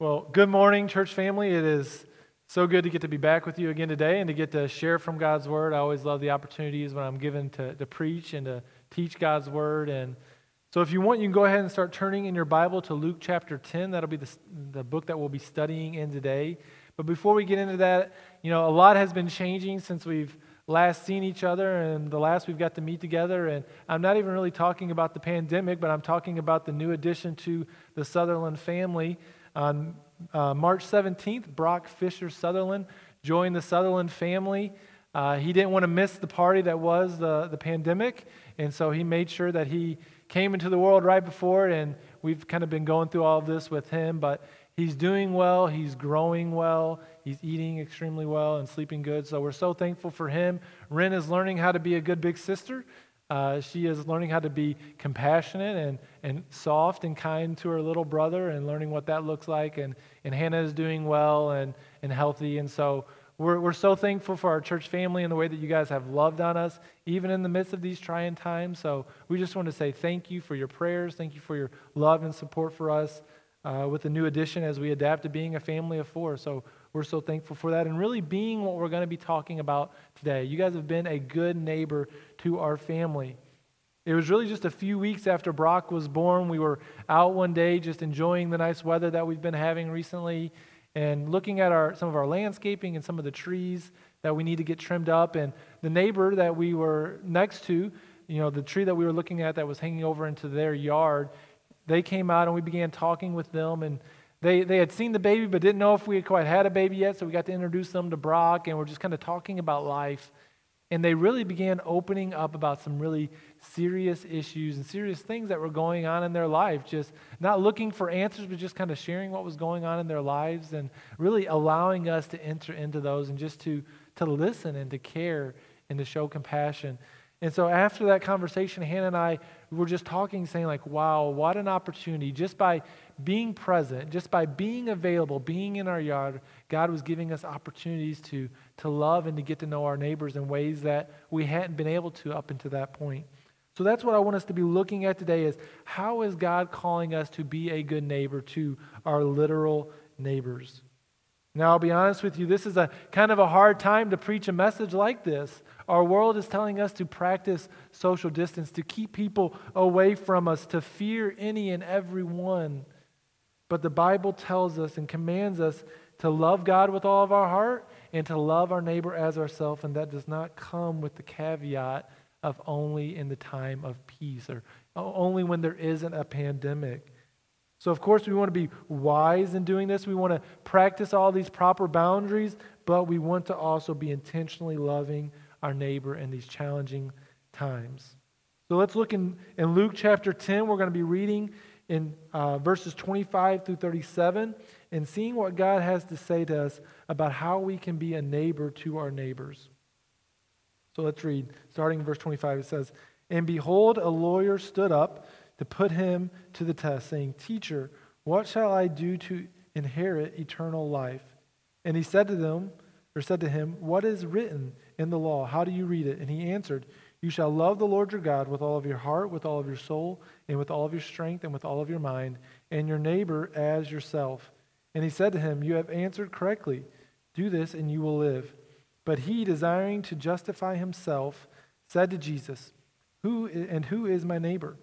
Well, good morning, church family. It is so good to get to be back with you again today and to get to share from God's Word. I always love the opportunities when I'm given to, to preach and to teach God's Word. And so, if you want, you can go ahead and start turning in your Bible to Luke chapter 10. That'll be the, the book that we'll be studying in today. But before we get into that, you know, a lot has been changing since we've last seen each other and the last we've got to meet together. And I'm not even really talking about the pandemic, but I'm talking about the new addition to the Sutherland family. On uh, March 17th, Brock Fisher Sutherland joined the Sutherland family. Uh, he didn't want to miss the party that was the, the pandemic, and so he made sure that he came into the world right before and we've kind of been going through all of this with him. But he's doing well, he's growing well, he's eating extremely well, and sleeping good. So we're so thankful for him. Ren is learning how to be a good big sister. Uh, she is learning how to be compassionate and, and soft and kind to her little brother and learning what that looks like. And, and Hannah is doing well and, and healthy. And so we're, we're so thankful for our church family and the way that you guys have loved on us, even in the midst of these trying times. So we just want to say thank you for your prayers. Thank you for your love and support for us uh, with the new addition as we adapt to being a family of four. So we're so thankful for that and really being what we're going to be talking about today. You guys have been a good neighbor to our family. It was really just a few weeks after Brock was born. We were out one day just enjoying the nice weather that we've been having recently and looking at our, some of our landscaping and some of the trees that we need to get trimmed up. And the neighbor that we were next to, you know, the tree that we were looking at that was hanging over into their yard, they came out and we began talking with them. And they, they had seen the baby but didn't know if we had quite had a baby yet, so we got to introduce them to Brock, and we're just kind of talking about life. And they really began opening up about some really serious issues and serious things that were going on in their life. Just not looking for answers, but just kind of sharing what was going on in their lives and really allowing us to enter into those and just to, to listen and to care and to show compassion. And so after that conversation, Hannah and I were just talking, saying, like, wow, what an opportunity. Just by being present, just by being available, being in our yard, God was giving us opportunities to, to love and to get to know our neighbors in ways that we hadn't been able to up until that point. So that's what I want us to be looking at today is how is God calling us to be a good neighbor to our literal neighbors? Now, I'll be honest with you, this is a kind of a hard time to preach a message like this. Our world is telling us to practice social distance, to keep people away from us, to fear any and every one. But the Bible tells us and commands us to love God with all of our heart and to love our neighbor as ourselves, and that does not come with the caveat of only in the time of peace or only when there isn't a pandemic. So, of course, we want to be wise in doing this. We want to practice all these proper boundaries, but we want to also be intentionally loving our neighbor in these challenging times. So, let's look in, in Luke chapter 10. We're going to be reading in uh, verses 25 through 37 and seeing what God has to say to us about how we can be a neighbor to our neighbors. So let's read, starting in verse 25. It says, And behold, a lawyer stood up to put him to the test, saying, Teacher, what shall I do to inherit eternal life? And he said to them, or said to him, What is written in the law? How do you read it? And he answered, you shall love the Lord your God with all of your heart, with all of your soul, and with all of your strength, and with all of your mind, and your neighbor as yourself. And he said to him, You have answered correctly. Do this, and you will live. But he, desiring to justify himself, said to Jesus, Who and who is my neighbor?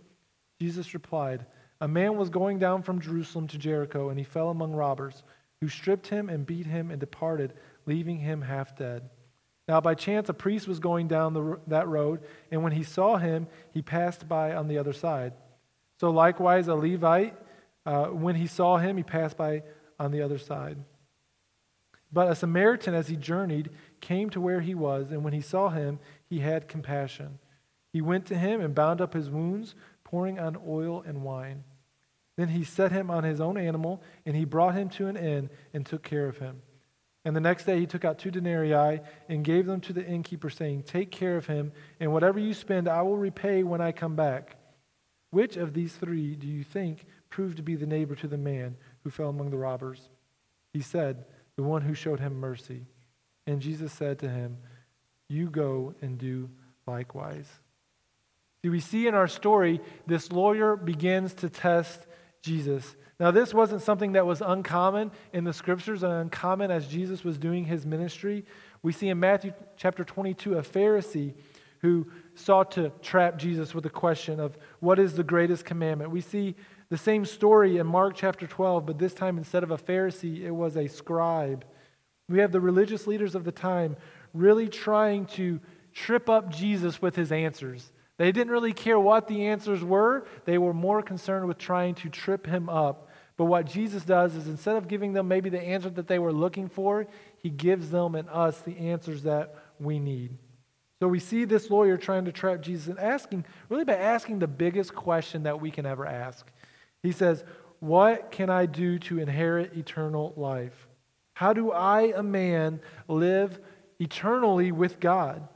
Jesus replied, A man was going down from Jerusalem to Jericho, and he fell among robbers, who stripped him and beat him and departed, leaving him half dead. Now, by chance, a priest was going down the, that road, and when he saw him, he passed by on the other side. So, likewise, a Levite, uh, when he saw him, he passed by on the other side. But a Samaritan, as he journeyed, came to where he was, and when he saw him, he had compassion. He went to him and bound up his wounds, pouring on oil and wine. Then he set him on his own animal, and he brought him to an inn and took care of him. And the next day he took out two denarii and gave them to the innkeeper, saying, Take care of him, and whatever you spend I will repay when I come back. Which of these three do you think proved to be the neighbor to the man who fell among the robbers? He said, The one who showed him mercy. And Jesus said to him, You go and do likewise. See, we see in our story, this lawyer begins to test Jesus Now, this wasn't something that was uncommon in the scriptures and uncommon as Jesus was doing his ministry. We see in Matthew chapter 22 a Pharisee who sought to trap Jesus with a question of what is the greatest commandment. We see the same story in Mark chapter 12, but this time instead of a Pharisee, it was a scribe. We have the religious leaders of the time really trying to trip up Jesus with his answers. They didn't really care what the answers were, they were more concerned with trying to trip him up. But what Jesus does is instead of giving them maybe the answer that they were looking for, he gives them and us the answers that we need. So we see this lawyer trying to trap Jesus and asking, really by asking the biggest question that we can ever ask. He says, What can I do to inherit eternal life? How do I, a man, live eternally with God?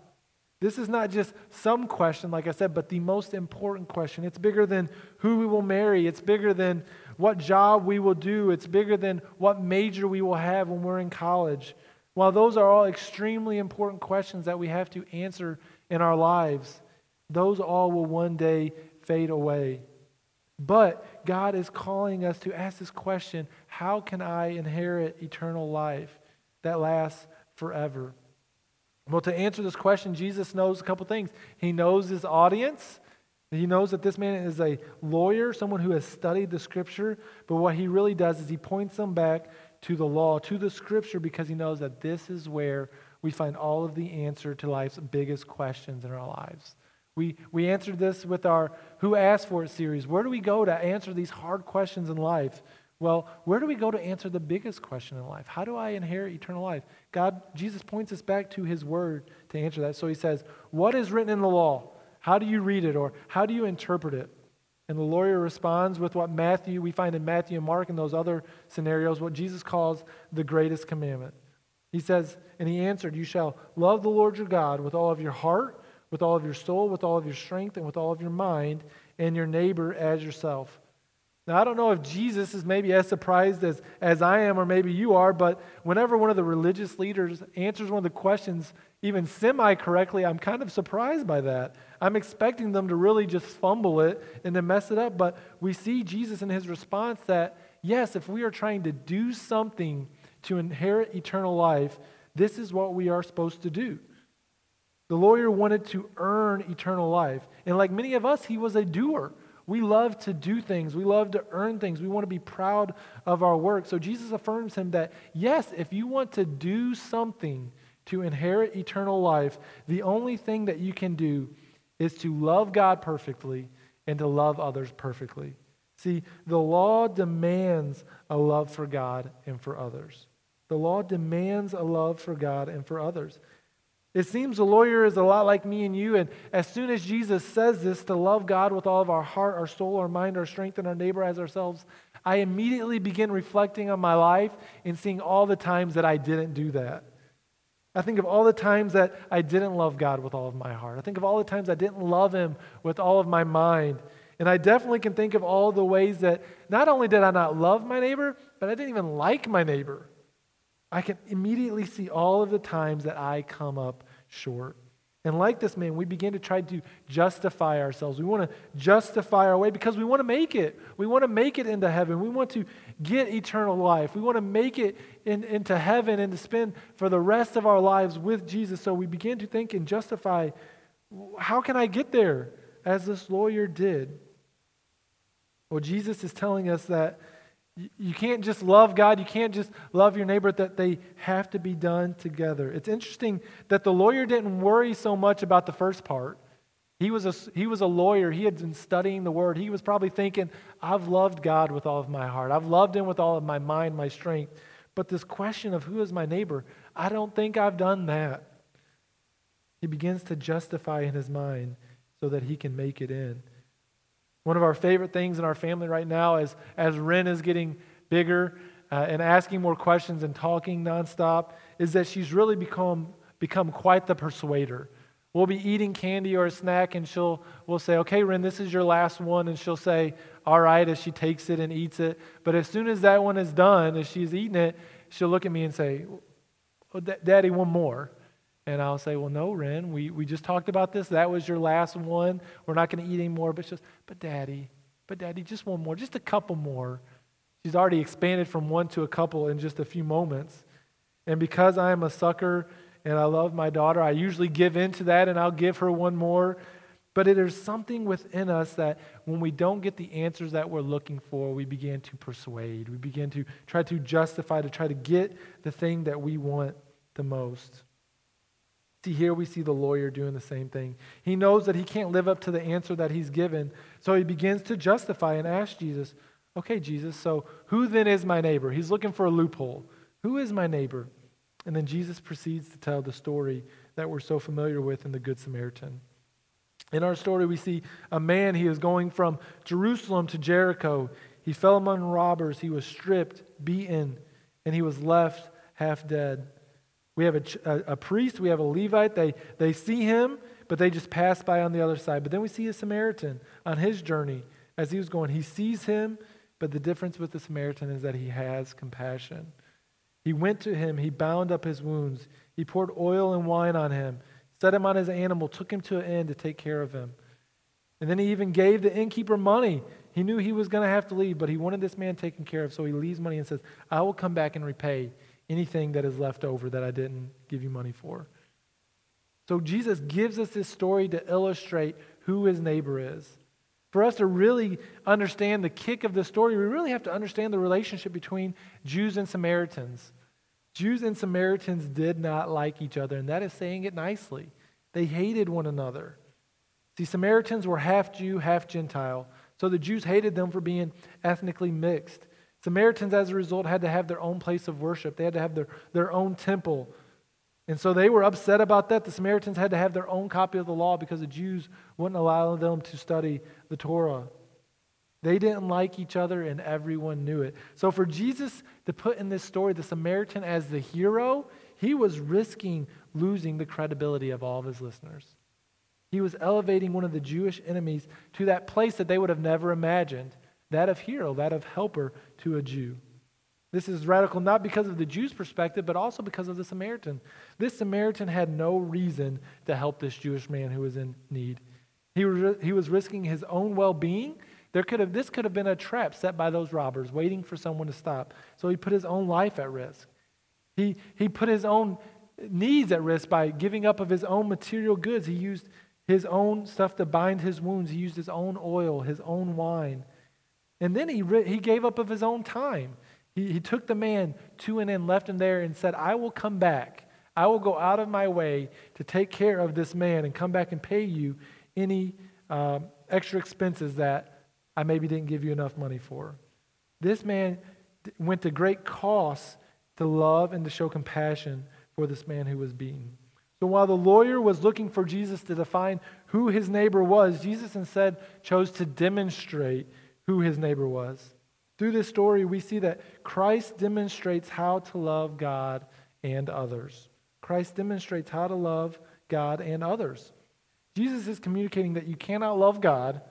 This is not just some question, like I said, but the most important question. It's bigger than who we will marry, it's bigger than what job we will do, it's bigger than what major we will have when we're in college. While those are all extremely important questions that we have to answer in our lives, those all will one day fade away. But God is calling us to ask this question how can I inherit eternal life that lasts forever? Well, to answer this question, Jesus knows a couple things. He knows his audience. He knows that this man is a lawyer, someone who has studied the scripture. But what he really does is he points them back to the law, to the scripture, because he knows that this is where we find all of the answer to life's biggest questions in our lives. We, we answered this with our Who Asked For It series. Where do we go to answer these hard questions in life? Well, where do we go to answer the biggest question in life? How do I inherit eternal life? God, Jesus points us back to his word to answer that. So he says, What is written in the law? How do you read it or how do you interpret it? And the lawyer responds with what Matthew, we find in Matthew and Mark and those other scenarios, what Jesus calls the greatest commandment. He says, and he answered, You shall love the Lord your God with all of your heart, with all of your soul, with all of your strength, and with all of your mind, and your neighbor as yourself. Now, I don't know if Jesus is maybe as surprised as, as I am, or maybe you are, but whenever one of the religious leaders answers one of the questions even semi correctly, I'm kind of surprised by that. I'm expecting them to really just fumble it and to mess it up. But we see Jesus in his response that, yes, if we are trying to do something to inherit eternal life, this is what we are supposed to do. The lawyer wanted to earn eternal life. And like many of us, he was a doer. We love to do things. We love to earn things. We want to be proud of our work. So Jesus affirms him that, yes, if you want to do something to inherit eternal life, the only thing that you can do is to love God perfectly and to love others perfectly. See, the law demands a love for God and for others. The law demands a love for God and for others. It seems the lawyer is a lot like me and you, and as soon as Jesus says this, to love God with all of our heart, our soul, our mind, our strength, and our neighbor as ourselves, I immediately begin reflecting on my life and seeing all the times that I didn't do that. I think of all the times that I didn't love God with all of my heart. I think of all the times I didn't love Him with all of my mind. And I definitely can think of all the ways that not only did I not love my neighbor, but I didn't even like my neighbor. I can immediately see all of the times that I come up short. And like this man, we begin to try to justify ourselves. We want to justify our way because we want to make it. We want to make it into heaven. We want to get eternal life. We want to make it in, into heaven and to spend for the rest of our lives with Jesus. So we begin to think and justify how can I get there as this lawyer did? Well, Jesus is telling us that you can't just love God, you can't just love your neighbor, that they have to be done together. It's interesting that the lawyer didn't worry so much about the first part. He was, a, he was a lawyer. He had been studying the word. He was probably thinking, I've loved God with all of my heart. I've loved him with all of my mind, my strength. But this question of who is my neighbor, I don't think I've done that. He begins to justify in his mind so that he can make it in. One of our favorite things in our family right now is as Ren is getting bigger uh, and asking more questions and talking nonstop, is that she's really become, become quite the persuader. We'll be eating candy or a snack, and she'll we'll say, "Okay, Ren, this is your last one," and she'll say, "All right," as she takes it and eats it. But as soon as that one is done, as she's eating it, she'll look at me and say, oh, "Daddy, one more." And I'll say, Well, no, Ren, we, we just talked about this. That was your last one. We're not going to eat anymore. But just, but daddy, but daddy, just one more, just a couple more. She's already expanded from one to a couple in just a few moments. And because I am a sucker and I love my daughter, I usually give in to that and I'll give her one more. But it is something within us that when we don't get the answers that we're looking for, we begin to persuade. We begin to try to justify, to try to get the thing that we want the most. See, here we see the lawyer doing the same thing. He knows that he can't live up to the answer that he's given, so he begins to justify and ask Jesus, Okay, Jesus, so who then is my neighbor? He's looking for a loophole. Who is my neighbor? And then Jesus proceeds to tell the story that we're so familiar with in the Good Samaritan. In our story, we see a man, he is going from Jerusalem to Jericho. He fell among robbers, he was stripped, beaten, and he was left half dead. We have a, a, a, priest, we have a Levite. They, they see him, but they just pass by on the other side. But then we see a Samaritan on his journey as he was going. He sees him, but the difference with the Samaritan is that he has compassion. He went to him, he bound up his wounds, he poured oil and wine on him set him on his animal, took him to an inn to take care of him. And then he even gave the innkeeper money. He knew he was going to have to leave, but he wanted this man taken care of, so he leaves money and says, I will come back and repay anything that is left over that I didn't give you money for. So Jesus gives us this story to illustrate who his neighbor is. For us to really understand the kick of the story, we really have to understand the relationship between Jews and Samaritans. Jews and Samaritans did not like each other, and that is saying it nicely. They hated one another. See, Samaritans were half Jew, half Gentile, so the Jews hated them for being ethnically mixed. Samaritans, as a result, had to have their own place of worship, they had to have their, their own temple. And so they were upset about that. The Samaritans had to have their own copy of the law because the Jews wouldn't allow them to study the Torah. They didn't like each other, and everyone knew it. So, for Jesus to put in this story the Samaritan as the hero, he was risking losing the credibility of all of his listeners. He was elevating one of the Jewish enemies to that place that they would have never imagined that of hero, that of helper to a Jew. This is radical not because of the Jew's perspective, but also because of the Samaritan. This Samaritan had no reason to help this Jewish man who was in need. He was, he was risking his own well being there could have, this could have been a trap set by those robbers, waiting for someone to stop. So he put his own life at risk. He, he put his own needs at risk by giving up of his own material goods. He used his own stuff to bind his wounds. He used his own oil, his own wine. And then he, he gave up of his own time. He, he took the man to and in, left him there, and said, I will come back. I will go out of my way to take care of this man and come back and pay you any uh, extra expenses that I maybe didn't give you enough money for. This man went to great cost to love and to show compassion for this man who was beaten. So while the lawyer was looking for Jesus to define who his neighbor was, Jesus instead chose to demonstrate who his neighbor was. Through this story, we see that Christ demonstrates how to love God and others. Christ demonstrates how to love God and others. Jesus is communicating that you cannot love God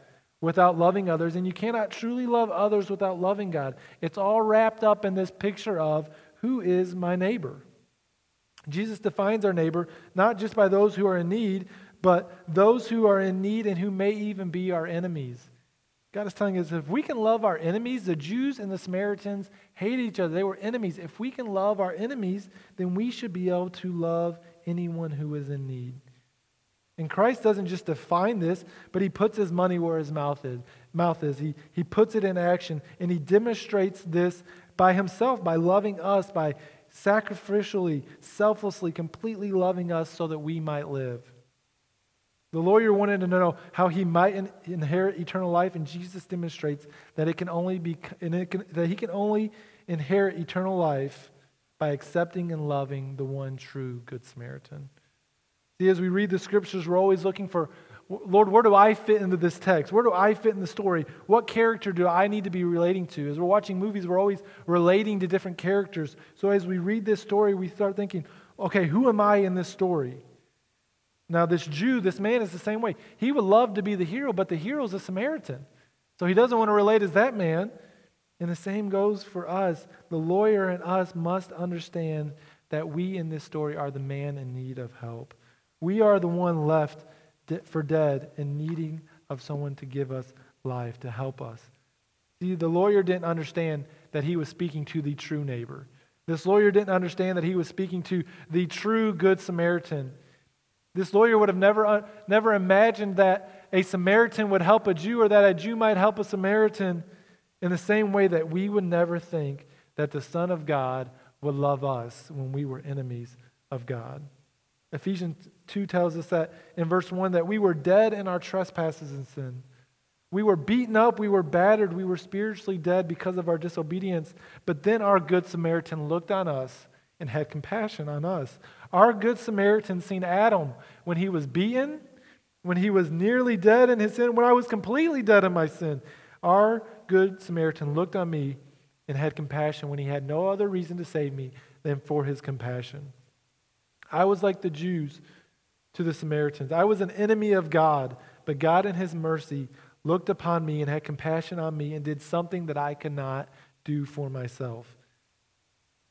without loving others, and you cannot truly love others without loving God. It's all wrapped up in this picture of who is my neighbor. Jesus defines our neighbor not just by those who are in need, but those who are in need and who may even be our enemies. God is telling us if we can love our enemies, the Jews and the Samaritans hated each other. They were enemies. If we can love our enemies, then we should be able to love anyone who is in need. And Christ doesn't just define this, but he puts his money where his mouth is. Mouth is. He, he puts it in action, and he demonstrates this by himself, by loving us, by sacrificially, selflessly, completely loving us so that we might live. The lawyer wanted to know how he might in, inherit eternal life, and Jesus demonstrates that it can only be can, that he can only inherit eternal life by accepting and loving the one true Good Samaritan. See, as we read the scriptures, we're always looking for, Lord, where do I fit into this text? Where do I fit in the story? What character do I need to be relating to? As we're watching movies, we're always relating to different characters. So as we read this story, we start thinking, okay, who am I in this story? Now, this Jew, this man is the same way. He would love to be the hero, but the hero is a Samaritan. So he doesn't want to relate as that man. And the same goes for us. The lawyer and us must understand that we in this story are the man in need of help. We are the one left for dead and needing of someone to give us life, to help us. See, the lawyer didn't understand that he was speaking to the true neighbor. This lawyer didn't understand that he was speaking to the true Good Samaritan. This lawyer would have never, uh, never imagined that a Samaritan would help a Jew or that a Jew might help a Samaritan in the same way that we would never think that the Son of God would love us when we were enemies of God. Ephesians 2 tells us that in verse 1 that we were dead in our trespasses and sin. We were beaten up, we were battered, we were spiritually dead because of our disobedience. But then our good Samaritan looked on us and had compassion on us. Our good Samaritan seen Adam when he was beaten, when he was nearly dead in his sin, when I was completely dead in my sin. Our good Samaritan looked on me and had compassion when he had no other reason to save me than for his compassion. I was like the Jews to the Samaritans. I was an enemy of God, but God in his mercy looked upon me and had compassion on me and did something that I could not do for myself.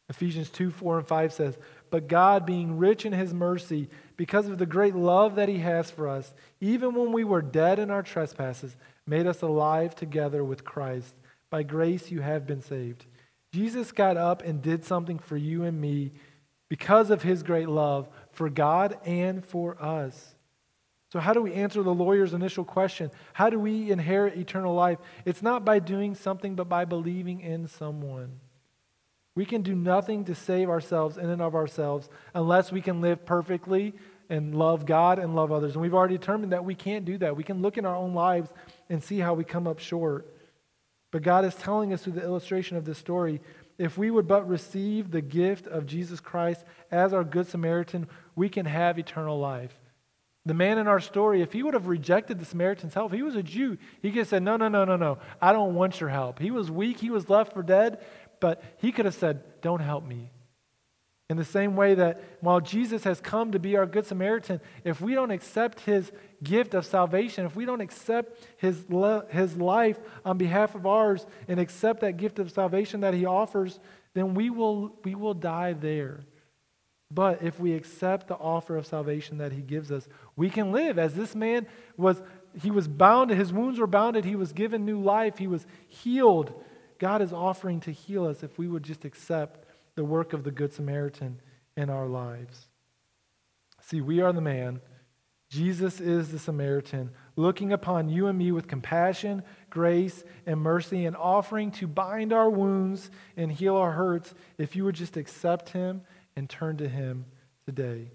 Ephesians 2 4 and 5 says, But God, being rich in his mercy, because of the great love that he has for us, even when we were dead in our trespasses, made us alive together with Christ. By grace you have been saved. Jesus got up and did something for you and me because of his great love for God and for us. So, how do we answer the lawyer's initial question? How do we inherit eternal life? It's not by doing something, but by believing in someone. We can do nothing to save ourselves in and of ourselves unless we can live perfectly and love God and love others. And we've already determined that we can't do that. We can look in our own lives and see how we come up short. But God is telling us through the illustration of this story if we would but receive the gift of Jesus Christ as our Good Samaritan, we can have eternal life. The man in our story, if he would have rejected the Samaritan's help, he was a Jew. He could have said, No, no, no, no, no. I don't want your help. He was weak. He was left for dead. But he could have said, Don't help me. In the same way that while Jesus has come to be our Good Samaritan, if we don't accept his gift of salvation, if we don't accept his, his life on behalf of ours and accept that gift of salvation that he offers, then we will, we will die there. But if we accept the offer of salvation that he gives us, we can live. As this man was, he was bound, his wounds were bounded, he was given new life, he was healed. God is offering to heal us if we would just accept the work of the Good Samaritan in our lives. See, we are the man. Jesus is the Samaritan, looking upon you and me with compassion, grace, and mercy, and offering to bind our wounds and heal our hurts if you would just accept him and turn to him today.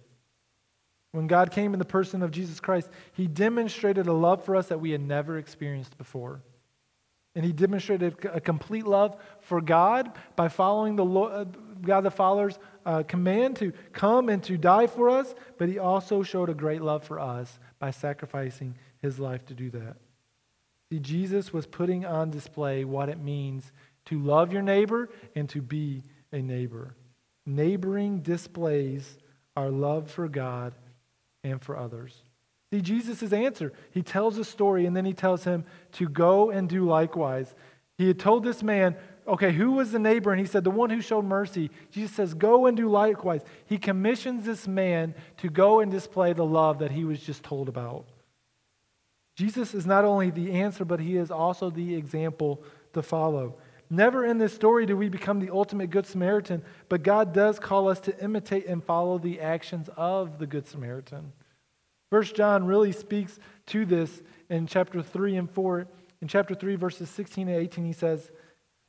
When God came in the person of Jesus Christ, he demonstrated a love for us that we had never experienced before. And he demonstrated a complete love for God by following the Lord, God the Father's uh, command to come and to die for us, but he also showed a great love for us by sacrificing his life to do that. See, Jesus was putting on display what it means to love your neighbor and to be a neighbor. Neighboring displays our love for God and for others. See, Jesus' answer. He tells a story and then he tells him to go and do likewise. He had told this man, okay, who was the neighbor? And he said, the one who showed mercy. Jesus says, go and do likewise. He commissions this man to go and display the love that he was just told about. Jesus is not only the answer, but he is also the example to follow. Never in this story do we become the ultimate Good Samaritan, but God does call us to imitate and follow the actions of the Good Samaritan. First John really speaks to this in chapter 3 and 4. In chapter 3, verses 16 and 18, he says,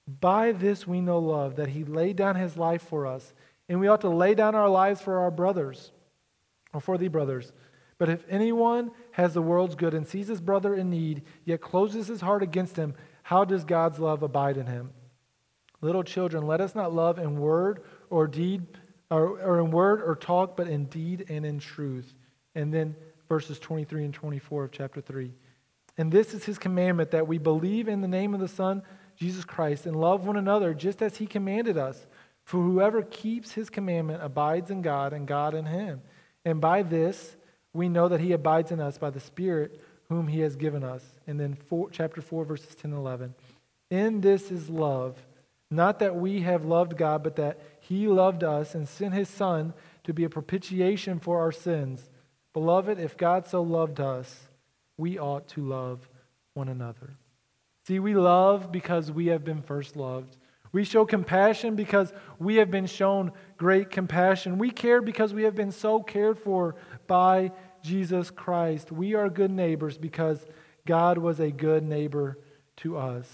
by this we know love, that he laid down his life for us. And we ought to lay down our lives for our brothers, or for the brothers. But if anyone has the world's good and sees his brother in need, yet closes his heart against him, how does God's love abide in him? Little children, let us not love in word or deed, or, or in word or talk, but in deed and in truth. And then verses 23 and 24 of chapter 3. And this is his commandment that we believe in the name of the Son Jesus Christ and love one another just as he commanded us. For whoever keeps his commandment abides in God and God in him. And by this we know that he abides in us by the Spirit whom he has given us. And then four, chapter 4, verses 10 and 11. In this is love, not that we have loved God, but that he loved us and sent his Son to be a propitiation for our sins. Beloved, if God so loved us, we ought to love one another. See, we love because we have been first loved. We show compassion because we have been shown great compassion. We care because we have been so cared for by Jesus Christ. We are good neighbors because God was a good neighbor to us.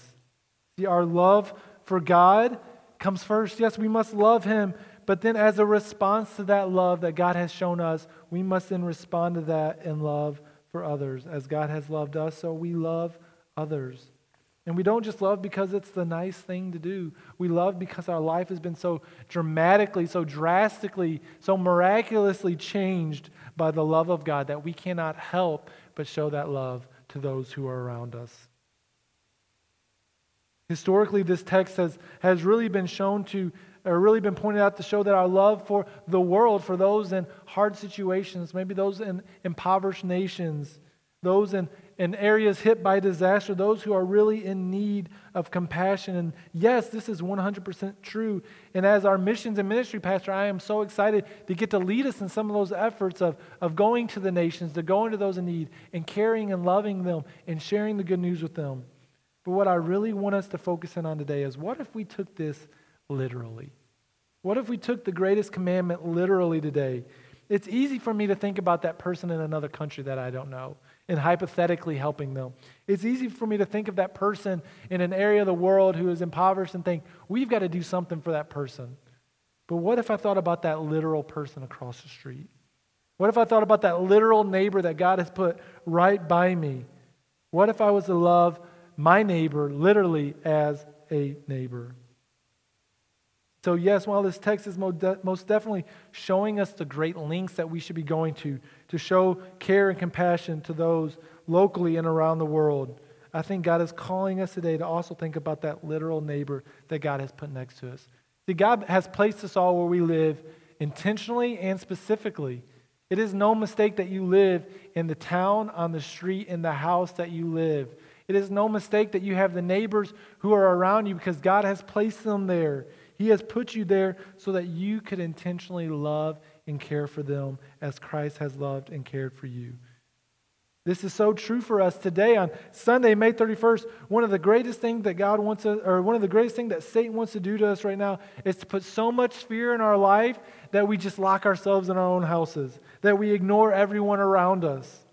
See, our love for God comes first. Yes, we must love Him, but then as a response to that love that God has shown us, we must then respond to that in love for others. As God has loved us, so we love others. And we don't just love because it's the nice thing to do. We love because our life has been so dramatically, so drastically, so miraculously changed by the love of God that we cannot help but show that love to those who are around us. Historically, this text has, has really been shown to, or really been pointed out to show that our love for the world, for those in hard situations, maybe those in impoverished nations, those in, in areas hit by disaster, those who are really in need of compassion. And yes, this is 100% true. And as our missions and ministry pastor, I am so excited to get to lead us in some of those efforts of, of going to the nations, to going to those in need, and caring and loving them, and sharing the good news with them. But what I really want us to focus in on today is what if we took this literally? What if we took the greatest commandment literally today? It's easy for me to think about that person in another country that I don't know and hypothetically helping them. It's easy for me to think of that person in an area of the world who is impoverished and think, we've got to do something for that person. But what if I thought about that literal person across the street? What if I thought about that literal neighbor that God has put right by me? What if I was to love my neighbor literally as a neighbor. So, yes, while this text is most definitely showing us the great lengths that we should be going to to show care and compassion to those locally and around the world, I think God is calling us today to also think about that literal neighbor that God has put next to us. See, God has placed us all where we live intentionally and specifically. It is no mistake that you live in the town, on the street, in the house that you live. It is no mistake that you have the neighbors who are around you because God has placed them there. He has put you there so that you could intentionally love and care for them as Christ has loved and cared for you. This is so true for us today on Sunday, May 31st. One of the greatest things that God wants us, or one of the greatest things that Satan wants to do to us right now is to put so much fear in our life that we just lock ourselves in our own houses, that we ignore everyone around us.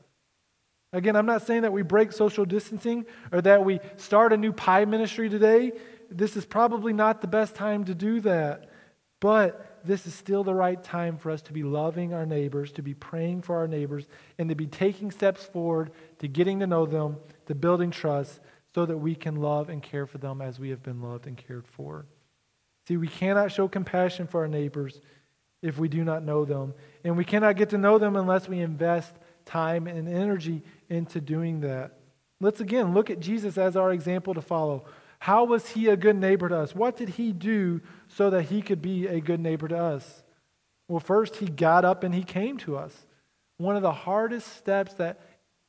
Again, I'm not saying that we break social distancing or that we start a new pie ministry today. This is probably not the best time to do that. But this is still the right time for us to be loving our neighbors, to be praying for our neighbors, and to be taking steps forward to getting to know them, to building trust, so that we can love and care for them as we have been loved and cared for. See, we cannot show compassion for our neighbors if we do not know them. And we cannot get to know them unless we invest time and energy into doing that. Let's again look at Jesus as our example to follow. How was he a good neighbor to us? What did he do so that he could be a good neighbor to us? Well, first, he got up and he came to us. One of the hardest steps that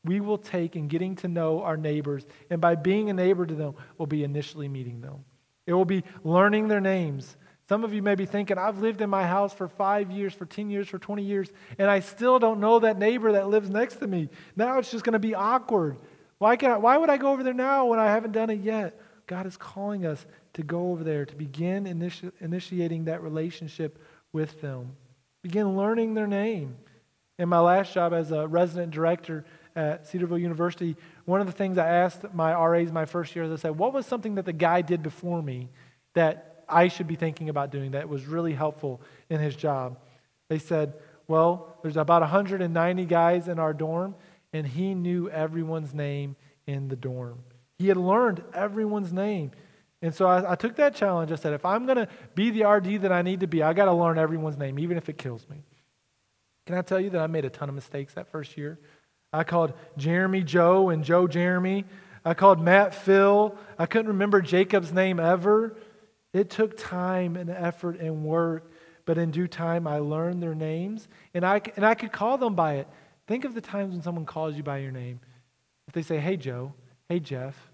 we will take in getting to know our neighbors and by being a neighbor to them will be initially meeting them. It will be learning their names, some of you may be thinking, I've lived in my house for five years, for 10 years, for 20 years, and I still don't know that neighbor that lives next to me. Now it's just going to be awkward. Why, can I, why would I go over there now when I haven't done it yet? God is calling us to go over there, to begin initi- initiating that relationship with them. Begin learning their name. In my last job as a resident director at Cedarville University, one of the things I asked my RAs my first year, I said, What was something that the guy did before me that I should be thinking about doing that was really helpful in his job. They said, Well, there's about 190 guys in our dorm, and he knew everyone's name in the dorm. He had learned everyone's name. And so I, I took that challenge. I said, if I'm going to be the RD that I need to be, I got to learn everyone's name, even if it kills me. Can I tell you that I made a ton of mistakes that first year? I called Jeremy Joe and Joe Jeremy. I called Matt Phil. I couldn't remember Jacob's name ever. It took time and effort and work, but in due time I learned their names and I, and I could call them by it. Think of the times when someone calls you by your name. If they say, hey, Joe, hey, Jeff,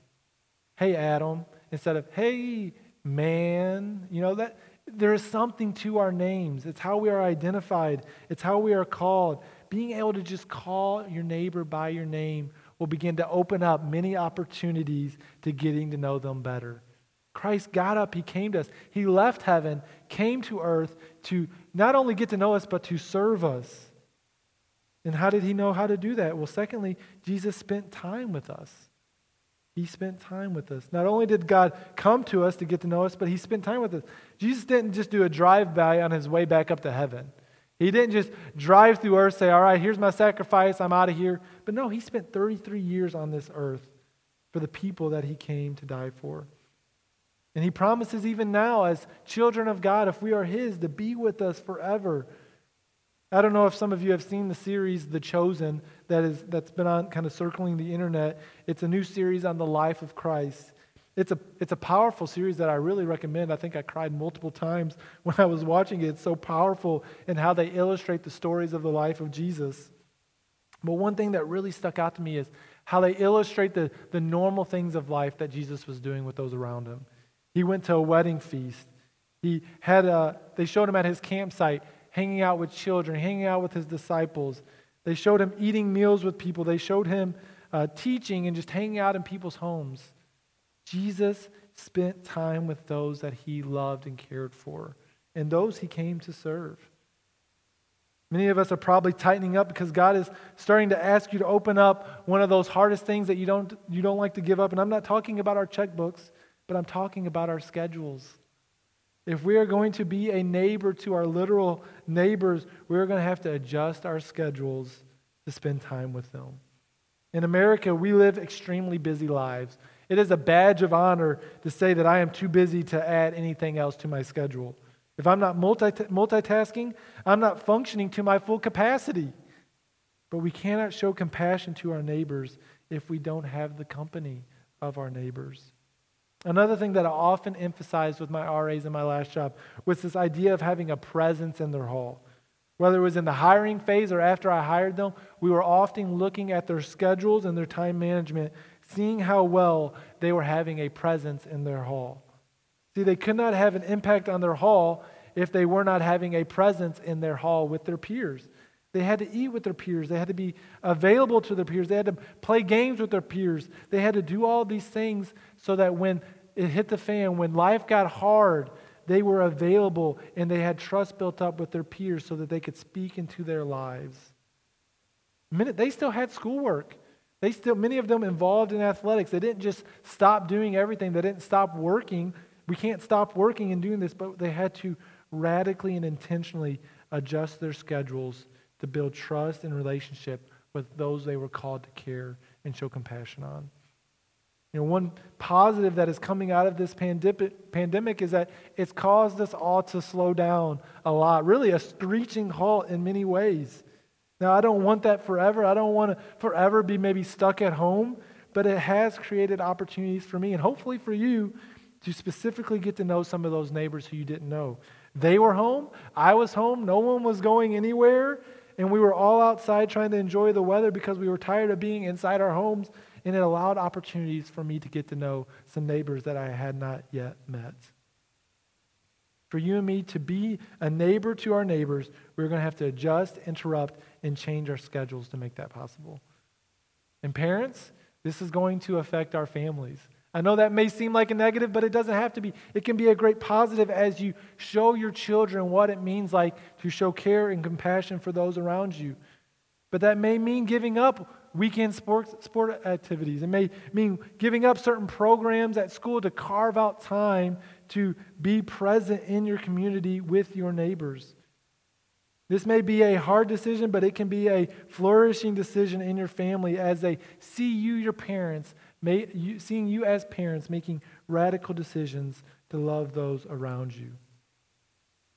hey, Adam, instead of, hey, man, you know, that there is something to our names. It's how we are identified, it's how we are called. Being able to just call your neighbor by your name will begin to open up many opportunities to getting to know them better. Christ got up, he came to us. He left heaven, came to earth to not only get to know us, but to serve us. And how did he know how to do that? Well, secondly, Jesus spent time with us. He spent time with us. Not only did God come to us to get to know us, but he spent time with us. Jesus didn't just do a drive by on his way back up to heaven. He didn't just drive through earth, say, All right, here's my sacrifice, I'm out of here. But no, he spent 33 years on this earth for the people that he came to die for. And he promises even now, as children of God, if we are his, to be with us forever. I don't know if some of you have seen the series The Chosen that is that's been on kind of circling the internet. It's a new series on the life of Christ. It's a it's a powerful series that I really recommend. I think I cried multiple times when I was watching it. It's so powerful in how they illustrate the stories of the life of Jesus. But one thing that really stuck out to me is how they illustrate the, the normal things of life that Jesus was doing with those around him. He went to a wedding feast. He had a, they showed him at his campsite hanging out with children, hanging out with his disciples. They showed him eating meals with people. They showed him uh, teaching and just hanging out in people's homes. Jesus spent time with those that he loved and cared for, and those he came to serve. Many of us are probably tightening up because God is starting to ask you to open up one of those hardest things that you don't, you don't like to give up. And I'm not talking about our checkbooks but I'm talking about our schedules. If we are going to be a neighbor to our literal neighbors, we're going to have to adjust our schedules to spend time with them. In America, we live extremely busy lives. It is a badge of honor to say that I am too busy to add anything else to my schedule. If I'm not multi- multitasking, I'm not functioning to my full capacity. But we cannot show compassion to our neighbors if we don't have the company of our neighbors. Another thing that I often emphasized with my RAs in my last job was this idea of having a presence in their hall. Whether it was in the hiring phase or after I hired them, we were often looking at their schedules and their time management, seeing how well they were having a presence in their hall. See, they could not have an impact on their hall if they were not having a presence in their hall with their peers. They had to eat with their peers. They had to be available to their peers. They had to play games with their peers. They had to do all these things so that when it hit the fan, when life got hard, they were available and they had trust built up with their peers so that they could speak into their lives. They still had schoolwork. They still, many of them involved in athletics. They didn't just stop doing everything. They didn't stop working. We can't stop working and doing this, but they had to radically and intentionally adjust their schedules to build trust and relationship with those they were called to care and show compassion on. You know, one positive that is coming out of this pandemic is that it's caused us all to slow down a lot, really a screeching halt in many ways. Now, I don't want that forever. I don't want to forever be maybe stuck at home, but it has created opportunities for me and hopefully for you to specifically get to know some of those neighbors who you didn't know. They were home, I was home, no one was going anywhere, and we were all outside trying to enjoy the weather because we were tired of being inside our homes and it allowed opportunities for me to get to know some neighbors that I had not yet met. For you and me to be a neighbor to our neighbors, we're going to have to adjust, interrupt, and change our schedules to make that possible. And parents, this is going to affect our families. I know that may seem like a negative, but it doesn't have to be. It can be a great positive as you show your children what it means like to show care and compassion for those around you. But that may mean giving up weekend sport, sport activities. It may mean giving up certain programs at school to carve out time to be present in your community with your neighbors. This may be a hard decision, but it can be a flourishing decision in your family as they see you, your parents, may, you, seeing you as parents making radical decisions to love those around you.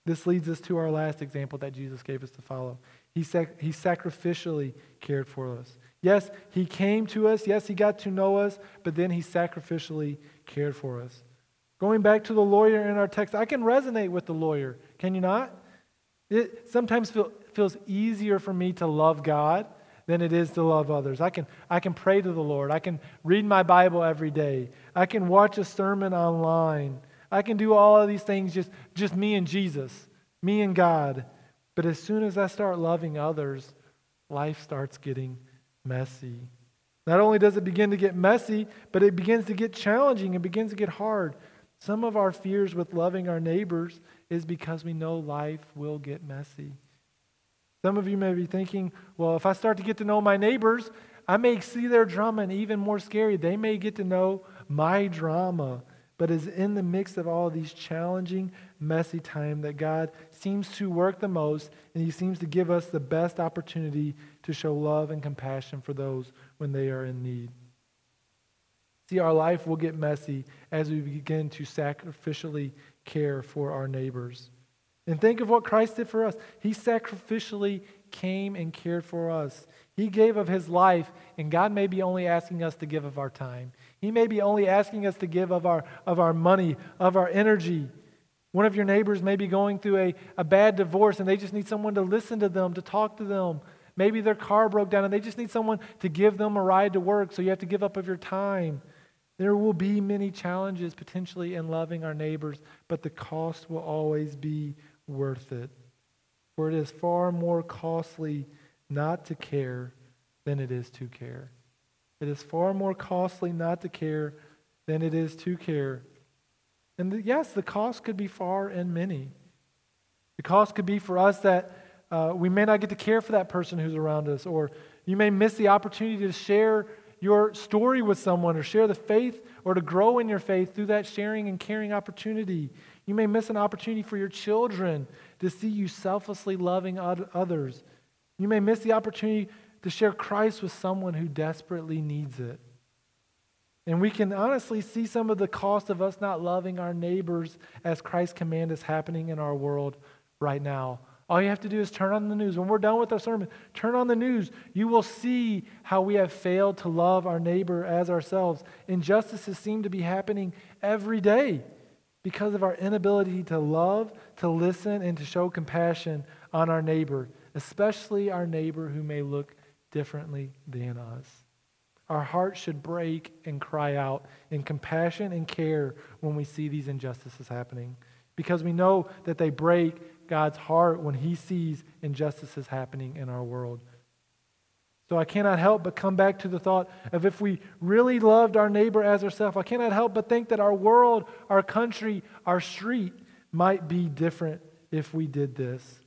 This leads us to our last example that Jesus gave us to follow. He, sac- he sacrificially cared for us. Yes, he came to us. Yes, he got to know us, but then he sacrificially cared for us. Going back to the lawyer in our text, I can resonate with the lawyer. Can you not? It sometimes feel, feels easier for me to love God than it is to love others. I can, I can pray to the Lord. I can read my Bible every day. I can watch a sermon online. I can do all of these things just, just me and Jesus, me and God. But as soon as I start loving others, life starts getting messy. Not only does it begin to get messy, but it begins to get challenging. It begins to get hard. Some of our fears with loving our neighbors is because we know life will get messy. Some of you may be thinking, well, if I start to get to know my neighbors, I may see their drama and even more scary, they may get to know my drama. But it's in the mix of all of these challenging, messy time that God seems to work the most, and He seems to give us the best opportunity to show love and compassion for those when they are in need. See, our life will get messy as we begin to sacrificially care for our neighbors. And think of what Christ did for us. He sacrificially came and cared for us. He gave of his life, and God may be only asking us to give of our time. He may be only asking us to give of our, of our money, of our energy. One of your neighbors may be going through a, a bad divorce, and they just need someone to listen to them, to talk to them. Maybe their car broke down, and they just need someone to give them a ride to work, so you have to give up of your time. There will be many challenges potentially in loving our neighbors, but the cost will always be worth it. For it is far more costly not to care than it is to care. It is far more costly not to care than it is to care. And the, yes, the cost could be far and many. The cost could be for us that uh, we may not get to care for that person who's around us, or you may miss the opportunity to share your story with someone or share the faith or to grow in your faith through that sharing and caring opportunity. You may miss an opportunity for your children to see you selflessly loving others. You may miss the opportunity to share Christ with someone who desperately needs it. And we can honestly see some of the cost of us not loving our neighbors as Christ's command is happening in our world right now. All you have to do is turn on the news. When we're done with our sermon, turn on the news. You will see how we have failed to love our neighbor as ourselves. Injustices seem to be happening every day because of our inability to love, to listen, and to show compassion on our neighbor, especially our neighbor who may look differently than us. Our hearts should break and cry out in compassion and care when we see these injustices happening because we know that they break God's heart when he sees injustices happening in our world. So I cannot help but come back to the thought of if we really loved our neighbor as ourselves, I cannot help but think that our world, our country, our street might be different if we did this.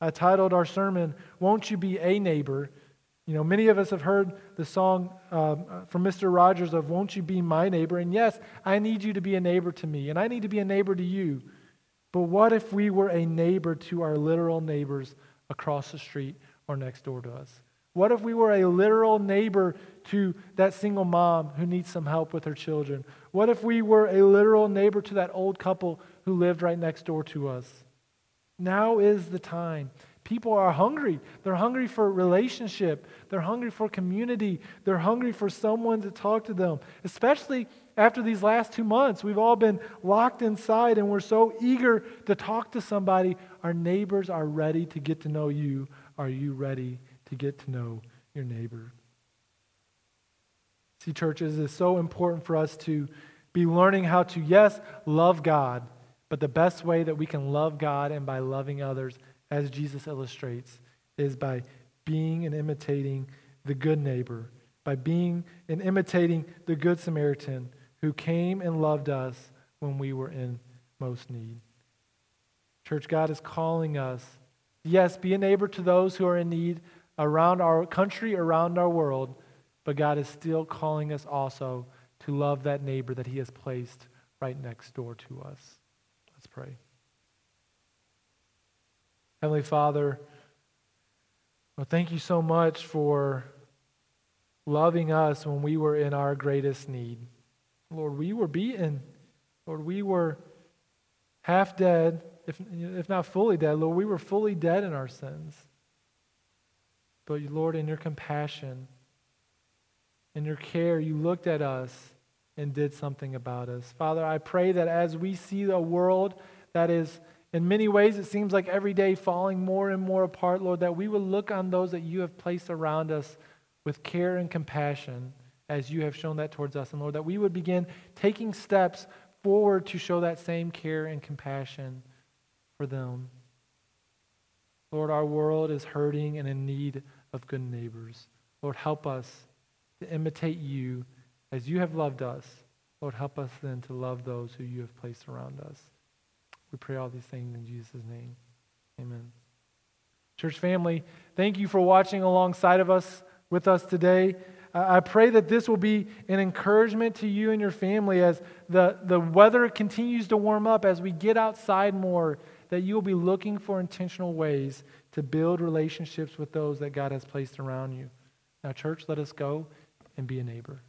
I titled our sermon, Won't You Be a Neighbor? You know, many of us have heard the song um, from Mr. Rogers of Won't You Be My Neighbor? And yes, I need you to be a neighbor to me, and I need to be a neighbor to you. But what if we were a neighbor to our literal neighbors across the street or next door to us? What if we were a literal neighbor to that single mom who needs some help with her children? What if we were a literal neighbor to that old couple who lived right next door to us? Now is the time. People are hungry. They're hungry for relationship. They're hungry for community. They're hungry for someone to talk to them, especially after these last two months, we've all been locked inside and we're so eager to talk to somebody. Our neighbors are ready to get to know you. Are you ready to get to know your neighbor? See, churches, it's so important for us to be learning how to, yes, love God, but the best way that we can love God and by loving others, as Jesus illustrates, is by being and imitating the good neighbor, by being and imitating the good Samaritan who came and loved us when we were in most need. Church, God is calling us. Yes, be a neighbor to those who are in need around our country, around our world, but God is still calling us also to love that neighbor that He has placed right next door to us. Let's pray. Heavenly Father, well, thank you so much for loving us when we were in our greatest need. Lord, we were beaten. Lord, we were half dead, if, if not fully dead. Lord, we were fully dead in our sins. But, Lord, in your compassion, in your care, you looked at us and did something about us. Father, I pray that as we see a world that is, in many ways, it seems like every day falling more and more apart, Lord, that we will look on those that you have placed around us with care and compassion as you have shown that towards us. And Lord, that we would begin taking steps forward to show that same care and compassion for them. Lord, our world is hurting and in need of good neighbors. Lord, help us to imitate you as you have loved us Lord, help us then to love those who you have placed around us. We pray all these things in Jesus' name. Amen. Church family, thank you for watching alongside of us with us today. I pray that this will be an encouragement to you and your family as the, the weather continues to warm up, as we get outside more, that you will be looking for intentional ways to build relationships with those that God has placed around you. Now, church, let us go and be a neighbor.